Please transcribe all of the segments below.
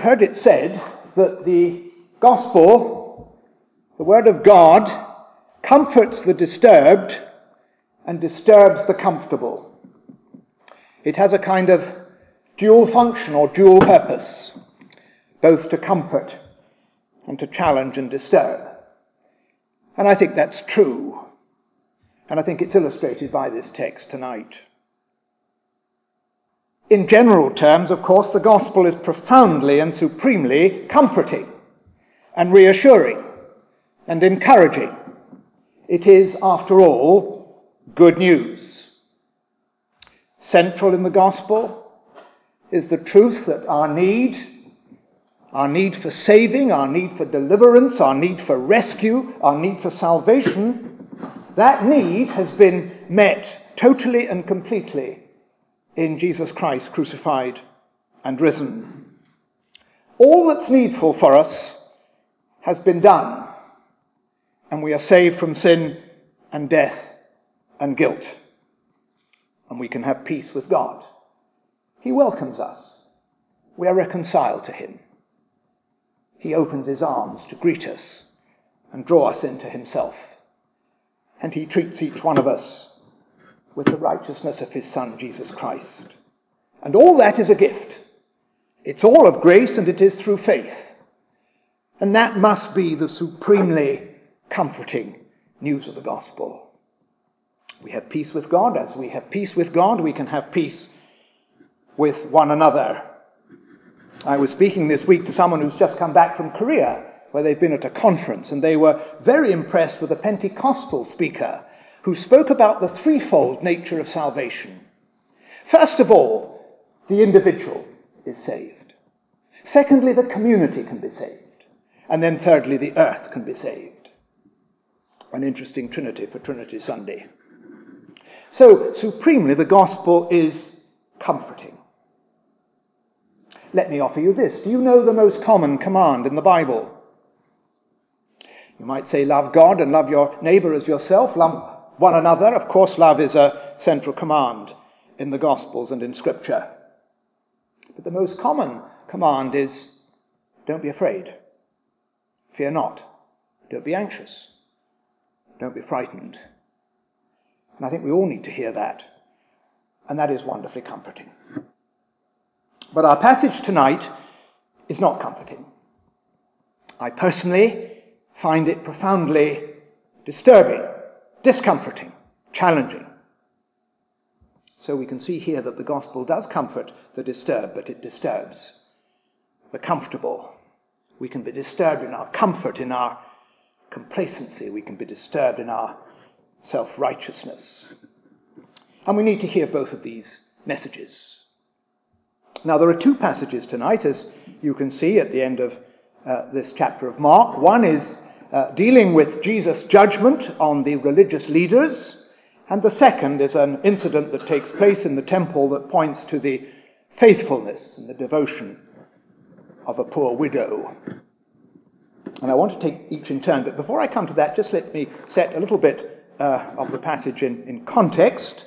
heard it said that the gospel, the word of God, comforts the disturbed and disturbs the comfortable. It has a kind of dual function or dual purpose, both to comfort and to challenge and disturb. And I think that's true. And I think it's illustrated by this text tonight. In general terms, of course, the gospel is profoundly and supremely comforting and reassuring and encouraging. It is, after all, good news. Central in the gospel is the truth that our need, our need for saving, our need for deliverance, our need for rescue, our need for salvation, that need has been met totally and completely in Jesus Christ crucified and risen. All that's needful for us has been done, and we are saved from sin and death and guilt, and we can have peace with God. He welcomes us. We are reconciled to Him. He opens His arms to greet us and draw us into Himself. And He treats each one of us with the righteousness of his Son, Jesus Christ. And all that is a gift. It's all of grace and it is through faith. And that must be the supremely comforting news of the gospel. We have peace with God. As we have peace with God, we can have peace with one another. I was speaking this week to someone who's just come back from Korea, where they've been at a conference, and they were very impressed with a Pentecostal speaker who spoke about the threefold nature of salvation. First of all, the individual is saved. Secondly, the community can be saved. And then thirdly, the earth can be saved. An interesting trinity for Trinity Sunday. So, supremely, the gospel is comforting. Let me offer you this. Do you know the most common command in the Bible? You might say, love God and love your neighbor as yourself. Love one another. Of course, love is a central command in the Gospels and in Scripture. But the most common command is don't be afraid. Fear not. Don't be anxious. Don't be frightened. And I think we all need to hear that. And that is wonderfully comforting. But our passage tonight is not comforting. I personally find it profoundly disturbing discomforting, challenging. So we can see here that the gospel does comfort the disturbed, but it disturbs the comfortable. We can be disturbed in our comfort, in our complacency. We can be disturbed in our self righteousness. And we need to hear both of these messages. Now, there are two passages tonight, as you can see at the end of uh, this chapter of Mark. One is uh, dealing with Jesus' judgment on the religious leaders. And the second is an incident that takes place in the temple that points to the faithfulness and the devotion of a poor widow. And I want to take each in turn, but before I come to that, just let me set a little bit uh, of the passage in, in context.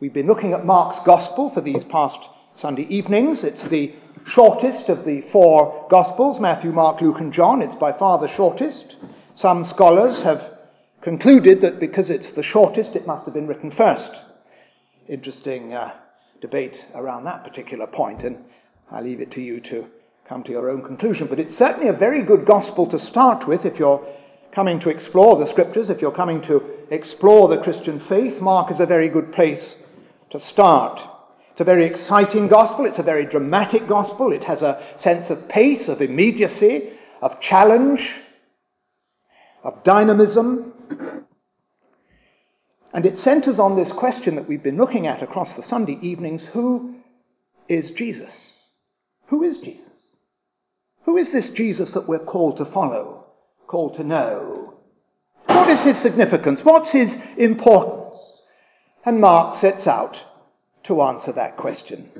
We've been looking at Mark's Gospel for these past Sunday evenings. It's the shortest of the four Gospels Matthew, Mark, Luke, and John. It's by far the shortest. Some scholars have concluded that because it's the shortest, it must have been written first. Interesting uh, debate around that particular point, and I leave it to you to come to your own conclusion. But it's certainly a very good gospel to start with if you're coming to explore the scriptures, if you're coming to explore the Christian faith. Mark is a very good place to start. It's a very exciting gospel. It's a very dramatic gospel. It has a sense of pace, of immediacy, of challenge, of dynamism. And it centers on this question that we've been looking at across the Sunday evenings who is Jesus? Who is Jesus? Who is this Jesus that we're called to follow, called to know? What is his significance? What's his importance? And Mark sets out to answer that question.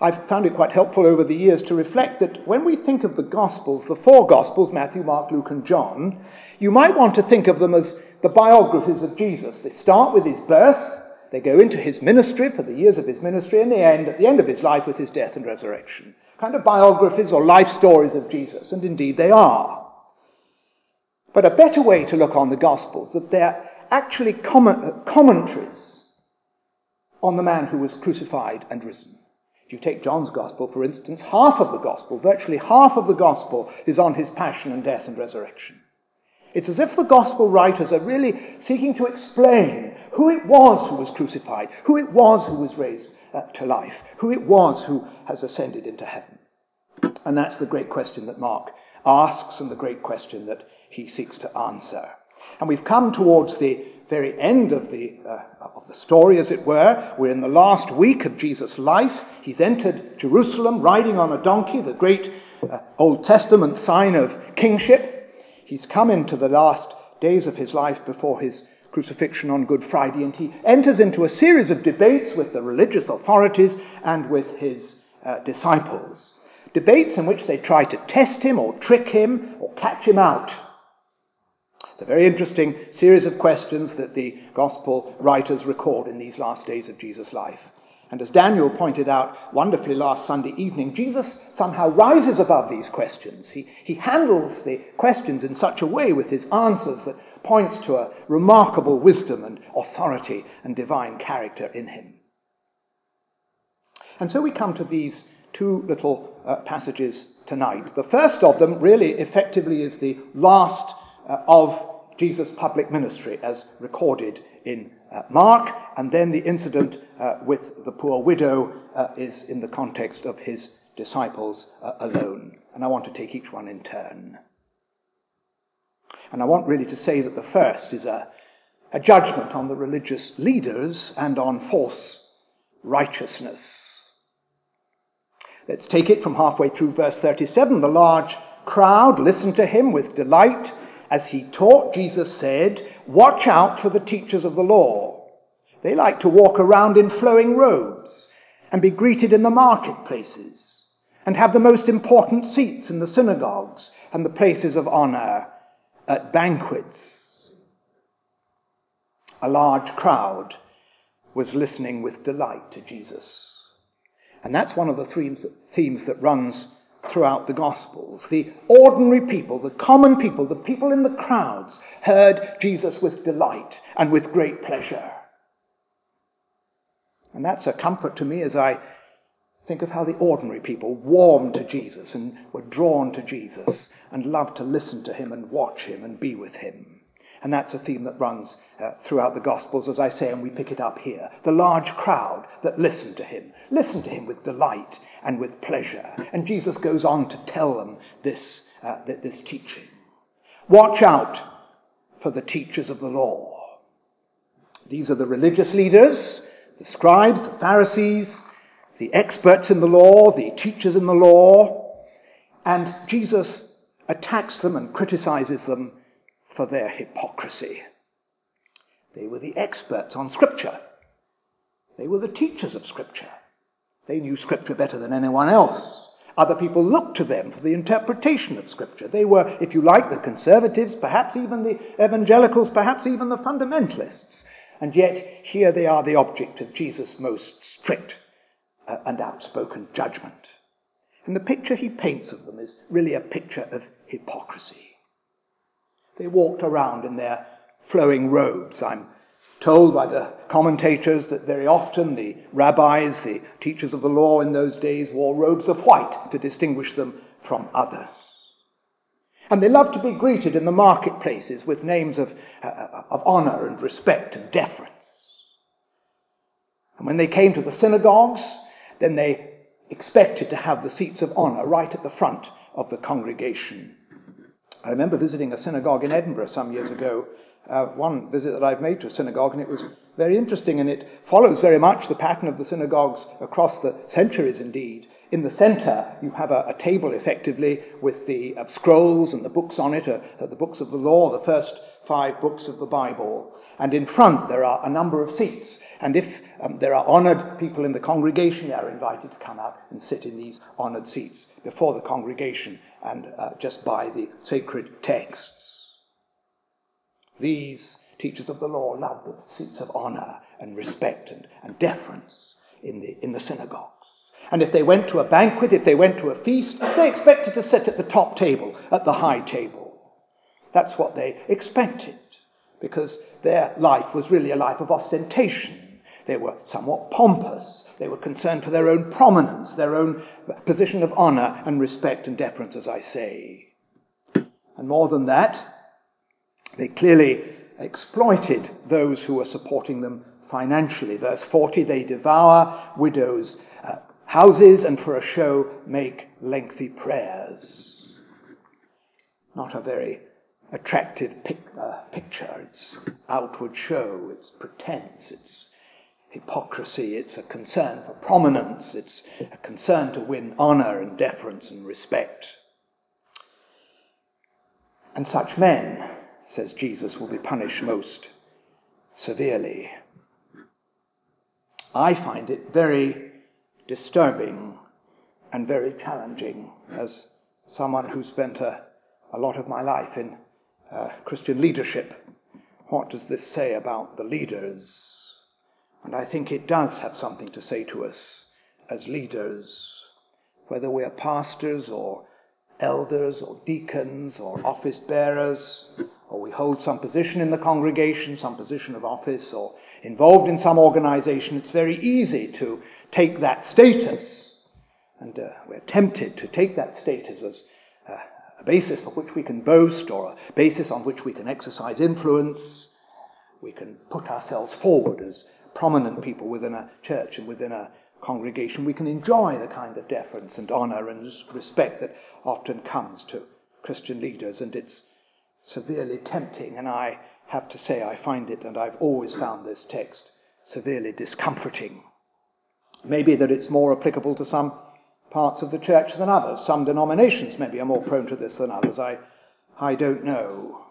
I've found it quite helpful over the years to reflect that when we think of the Gospels, the four Gospels, Matthew, Mark, Luke, and John, you might want to think of them as the biographies of Jesus. They start with his birth, they go into his ministry for the years of his ministry and they end at the end of his life with his death and resurrection. Kind of biographies or life stories of Jesus, and indeed they are. But a better way to look on the Gospels is that they're actually commentaries on the man who was crucified and risen. If you take John's Gospel, for instance, half of the Gospel, virtually half of the Gospel, is on his passion and death and resurrection. It's as if the Gospel writers are really seeking to explain who it was who was crucified, who it was who was raised uh, to life, who it was who has ascended into heaven. And that's the great question that Mark asks and the great question that he seeks to answer. And we've come towards the very end of the, uh, of the story, as it were. We're in the last week of Jesus' life. He's entered Jerusalem riding on a donkey, the great uh, Old Testament sign of kingship. He's come into the last days of his life before his crucifixion on Good Friday, and he enters into a series of debates with the religious authorities and with his uh, disciples. Debates in which they try to test him or trick him or catch him out. It's a very interesting series of questions that the Gospel writers record in these last days of Jesus' life. And as Daniel pointed out wonderfully last Sunday evening, Jesus somehow rises above these questions. He, he handles the questions in such a way with his answers that points to a remarkable wisdom and authority and divine character in him. And so we come to these two little uh, passages tonight. The first of them really effectively is the last uh, of Jesus' public ministry as recorded in uh, Mark, and then the incident uh, with the poor widow uh, is in the context of his disciples uh, alone. And I want to take each one in turn. And I want really to say that the first is a, a judgment on the religious leaders and on false righteousness. Let's take it from halfway through verse 37. The large crowd listened to him with delight as he taught, Jesus said, Watch out for the teachers of the law. They like to walk around in flowing robes and be greeted in the marketplaces and have the most important seats in the synagogues and the places of honor at banquets. A large crowd was listening with delight to Jesus. And that's one of the themes that, runs throughout the Gospels. The ordinary people, the common people, the people in the crowds heard Jesus with delight and with great pleasure. And that's a comfort to me as I think of how the ordinary people warmed to Jesus and were drawn to Jesus and loved to listen to him and watch him and be with him. And that's a theme that runs uh, throughout the Gospels, as I say, and we pick it up here. The large crowd that listened to him, listened to him with delight and with pleasure. And Jesus goes on to tell them this, uh, this teaching. Watch out for the teachers of the law. These are the religious leaders, the scribes, the Pharisees, the experts in the law, the teachers in the law. And Jesus attacks them and criticizes them for their hypocrisy. They were the experts on Scripture. They were the teachers of Scripture. They knew Scripture better than anyone else. Other people looked to them for the interpretation of Scripture. They were, if you like, the conservatives, perhaps even the evangelicals, perhaps even the fundamentalists. And yet, here they are the object of Jesus' most strict uh, and outspoken judgment. And the picture he paints of them is really a picture of hypocrisy. They walked around in their flowing robes. I'm told by the commentators that very often the rabbis, the teachers of the law in those days, wore robes of white to distinguish them from others. And they loved to be greeted in the marketplaces with names of, uh, of honor and respect and deference. And when they came to the synagogues, then they expected to have the seats of honor right at the front of the congregation. I remember visiting a synagogue in Edinburgh some years ago uh, one visit that I've made to a synagogue, and it was very interesting, and it follows very much the pattern of the synagogues across the centuries indeed. In the center, you have a, a table effectively with the uh, scrolls and the books on it, uh, the books of the law, the first five books of the Bible. And in front, there are a number of seats. And if um, there are honored people in the congregation, they are invited to come out and sit in these honored seats before the congregation and uh, just by the sacred texts. These teachers of the law loved the seats of honor and respect and, and deference in the, in the synagogues. And if they went to a banquet, if they went to a feast, they expected to sit at the top table, at the high table. That's what they expected, because their life was really a life of ostentation. They were somewhat pompous. They were concerned for their own prominence, their own position of honor and respect and deference, as I say. And more than that, they clearly exploited those who were supporting them financially. Verse 40 they devour widows' uh, houses and for a show make lengthy prayers. Not a very attractive pic- uh, picture. It's outward show, it's pretense, it's hypocrisy, it's a concern for prominence, it's a concern to win honor and deference and respect. And such men, says Jesus, will be punished most severely. I find it very disturbing and very challenging as someone who spent a, a lot of my life in uh, Christian leadership. What does this say about the leaders? And I think it does have something to say to us as leaders, whether we're pastors or elders or deacons or office bearers, or we hold some position in the congregation, some position of office, or involved in some organization, it's very easy to take that status. And uh, we're tempted to take that status as uh, a basis for which we can boast or a basis on which we can exercise influence. We can put ourselves forward as prominent people within a church and within a congregation, we can enjoy the kind of deference and honour and respect that often comes to Christian leaders, and it's severely tempting, and I have to say I find it, and I've always found this text severely discomforting. Maybe that it's more applicable to some parts of the church than others. Some denominations maybe are more prone to this than others. I, I don't know.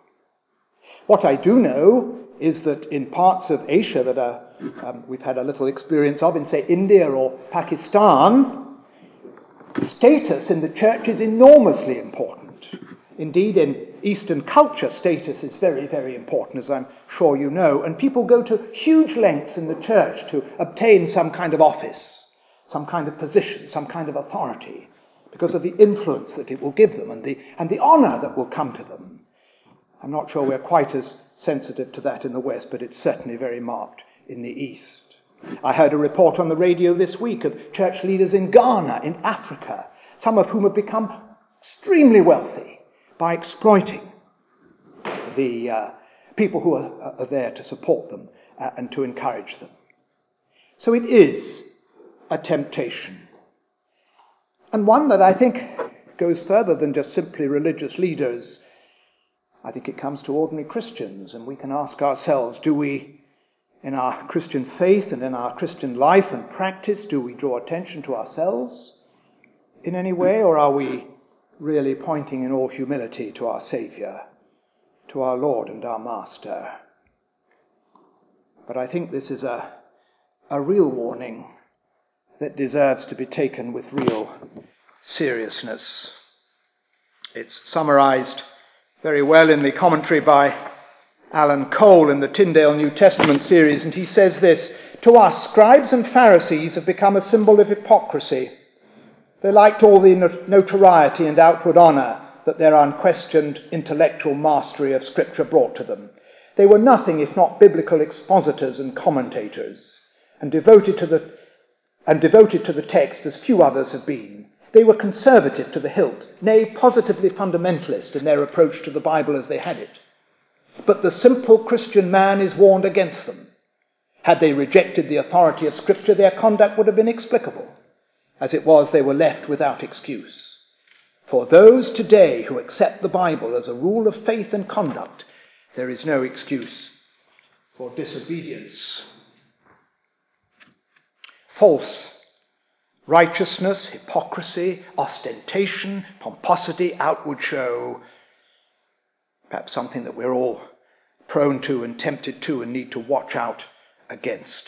What I do know is that in parts of Asia that are, um, we've had a little experience of, in say India or Pakistan, status in the church is enormously important. Indeed, in Eastern culture, status is very, very important, as I'm sure you know, and people go to huge lengths in the church to obtain some kind of office, some kind of position, some kind of authority, because of the influence that it will give them and the, and the honor that will come to them. I'm not sure we're quite as sensitive to that in the West, but it's certainly very marked in the East. I heard a report on the radio this week of church leaders in Ghana, in Africa, some of whom have become extremely wealthy by exploiting the uh, people who are, are, there to support them uh, and to encourage them. So it is a temptation. And one that I think goes further than just simply religious leaders I think it comes to ordinary Christians, and we can ask ourselves do we, in our Christian faith and in our Christian life and practice, do we draw attention to ourselves in any way, or are we really pointing in all humility to our Saviour, to our Lord and our Master? But I think this is a, a real warning that deserves to be taken with real seriousness. It's summarized very well in the commentary by Alan Cole in the Tyndale New Testament series, and he says this To us, scribes and Pharisees have become a symbol of hypocrisy. They liked all the notoriety and outward honour that their unquestioned intellectual mastery of Scripture brought to them. They were nothing if not biblical expositors and commentators, and devoted to the, and devoted to the text as few others have been. They were conservative to the hilt, nay, positively fundamentalist in their approach to the Bible as they had it. But the simple Christian man is warned against them. Had they rejected the authority of Scripture, their conduct would have been explicable. As it was, they were left without excuse. For those today who accept the Bible as a rule of faith and conduct, there is no excuse for disobedience. False righteousness, hypocrisy, ostentation, pomposity, outward show. Perhaps something that we're all prone to and tempted to and need to watch out against.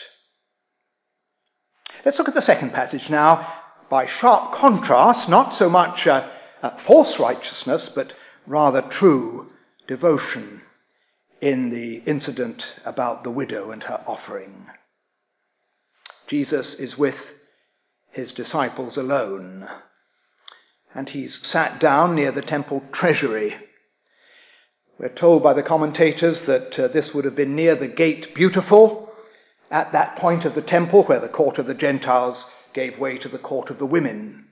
Let's look at the second passage now. By sharp contrast, not so much false righteousness, but rather true devotion. in the incident about the widow and her offering. Jesus is with his disciples alone, and he's sat down near the temple treasury. We're told by the commentators that uh, this would have been near the gate beautiful, at that point of the temple where the court of the Gentiles gave way to the court of the women.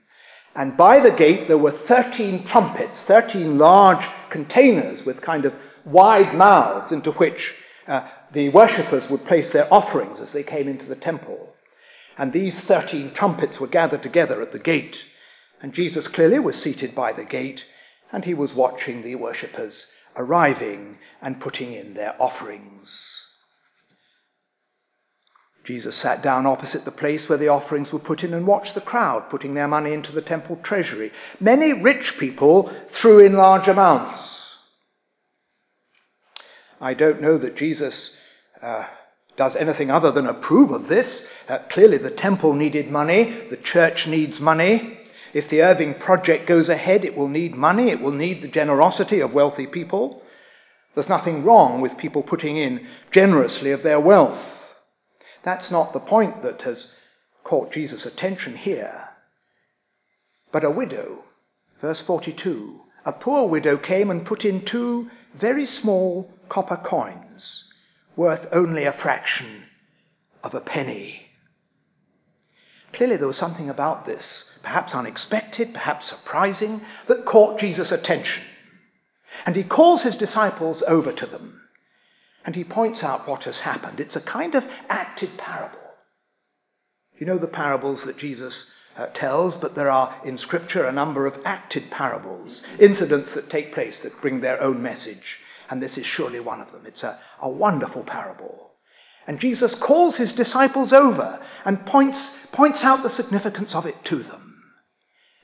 And by the gate there were 13 trumpets, 13 large containers with kind of wide mouths into which uh, the worshippers would place their offerings as they came into the temple. And these 13 trumpets were gathered together at the gate. And Jesus clearly was seated by the gate, and he was watching the worshippers arriving and putting in their offerings. Jesus sat down opposite the place where the offerings were put in and watched the crowd putting their money into the temple treasury. Many rich people threw in large amounts. I don't know that Jesus uh, does anything other than approve of this. Uh, clearly, the temple needed money, the church needs money. If the Irving project goes ahead, it will need money, it will need the generosity of wealthy people. There's nothing wrong with people putting in generously of their wealth. That's not the point that has caught Jesus' attention here. But a widow, verse 42, a poor widow came and put in two very small copper coins, worth only a fraction of a penny. Clearly, there was something about this, perhaps unexpected, perhaps surprising, that caught Jesus' attention. And he calls his disciples over to them. And he points out what has happened. It's a kind of acted parable. You know the parables that Jesus uh, tells, but there are in Scripture a number of acted parables, incidents that take place that bring their own message. And this is surely one of them. It's a, a wonderful parable. And Jesus calls his disciples over and points, points out the significance of it to them.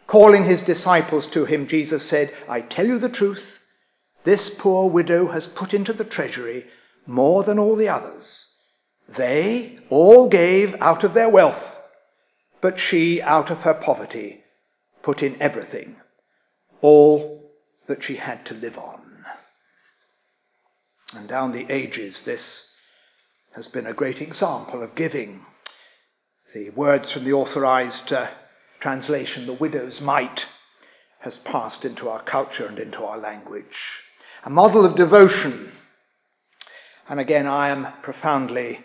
Calling his disciples to him, Jesus said, I tell you the truth. This poor widow has put into the treasury more than all the others. They all gave out of their wealth, but she, out of her poverty, put in everything, all that she had to live on. And down the ages, this has been a great example of giving. The words from the authorized uh, translation, the widow's mite, has passed into our culture and into our language. A model of devotion and again, I am profoundly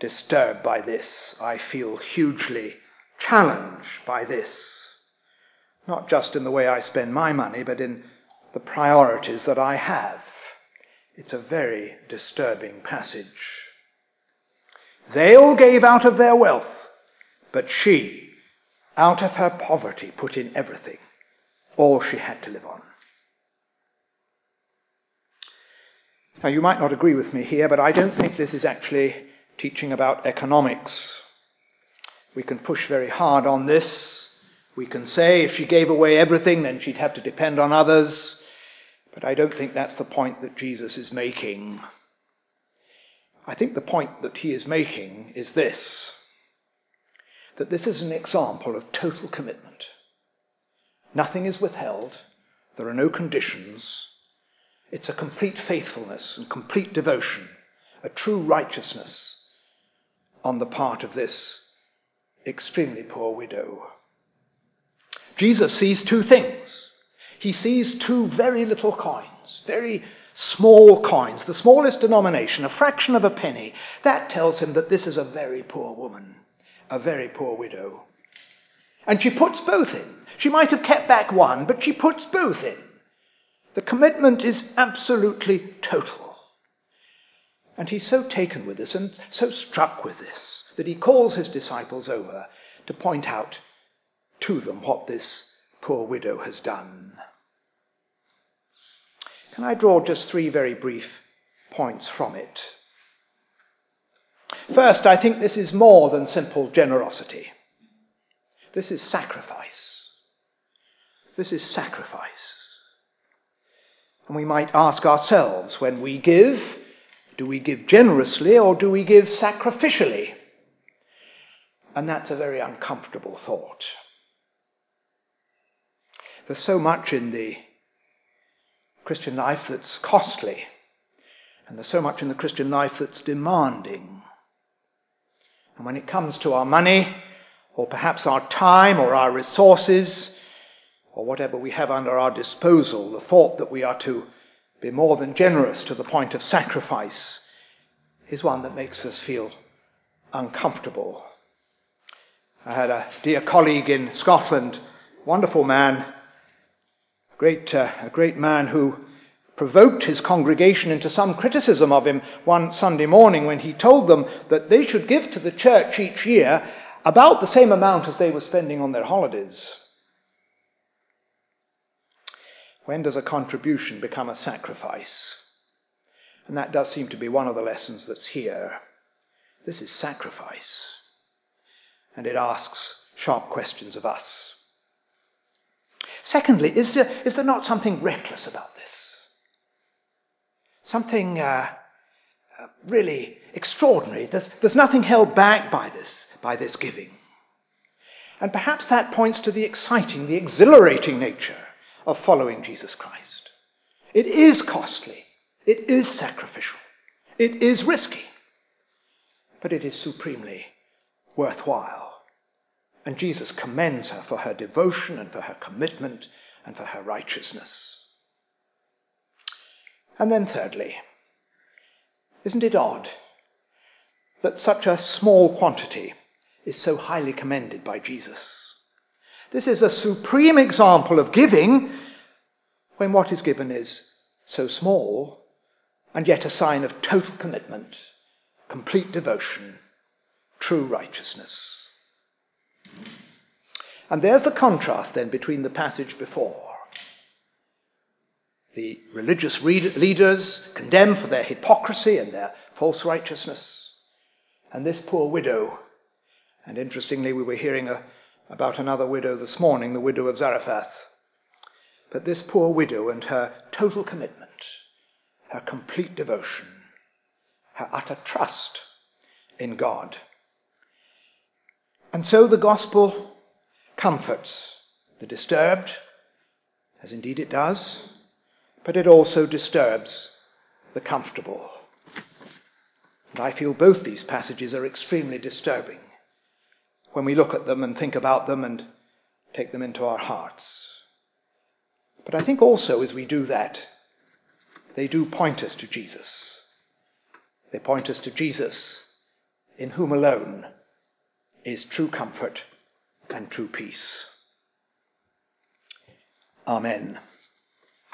disturbed by this. I feel hugely challenged by this. Not just in the way I spend my money, but in the priorities that I have. It's a very disturbing passage. They all gave out of their wealth, but she, out of her poverty, put in everything, all she had to live on. Now, you might not agree with me here, but I don't think this is actually teaching about economics. We can push very hard on this. We can say if she gave away everything, then she'd have to depend on others. But I don't think that's the point that Jesus is making. I think the point that he is making is this that this is an example of total commitment. Nothing is withheld, there are no conditions. It's a complete faithfulness and complete devotion, a true righteousness on the part of this extremely poor widow. Jesus sees two things. He sees two very little coins, very small coins, the smallest denomination, a fraction of a penny. That tells him that this is a very poor woman, a very poor widow. And she puts both in. She might have kept back one, but she puts both in. The commitment is absolutely total. And he's so taken with this and so struck with this that he calls his disciples over to point out to them what this poor widow has done. Can I draw just three very brief points from it? First, I think this is more than simple generosity. This is sacrifice. This is sacrifice. And we might ask ourselves when we give, do we give generously or do we give sacrificially? And that's a very uncomfortable thought. There's so much in the Christian life that's costly. And there's so much in the Christian life that's demanding. And when it comes to our money, or perhaps our time, or our resources, or whatever we have under our disposal, the thought that we are to be more than generous to the point of sacrifice is one that makes us feel uncomfortable. I had a dear colleague in Scotland, wonderful man, great, uh, a great man who provoked his congregation into some criticism of him one Sunday morning when he told them that they should give to the church each year about the same amount as they were spending on their holidays. When does a contribution become a sacrifice? And that does seem to be one of the lessons that's here. This is sacrifice. And it asks sharp questions of us. Secondly, is there, is there not something reckless about this? Something uh, uh, really extraordinary. There's, there's nothing held back by this, by this giving. And perhaps that points to the exciting, the exhilarating nature of following Jesus Christ. It is costly. It is sacrificial. It is risky. But it is supremely worthwhile. And Jesus commends her for her devotion and for her commitment and for her righteousness. And then, thirdly, isn't it odd that such a small quantity is so highly commended by Jesus? This is a supreme example of giving when what is given is so small and yet a sign of total commitment, complete devotion, true righteousness. And there's the contrast then between the passage before. The religious leaders condemned for their hypocrisy and their false righteousness, and this poor widow. And interestingly, we were hearing a, about another widow this morning, the widow of Zarephath. But this poor widow and her total commitment, her complete devotion, her utter trust in God. And so the gospel comforts the disturbed, as indeed it does, but it also disturbs the comfortable. And I feel both these passages are extremely disturbing when we look at them and think about them and take them into our hearts. But I think also as we do that, they do point us to Jesus. They point us to Jesus, in whom alone is true comfort and true peace. Amen.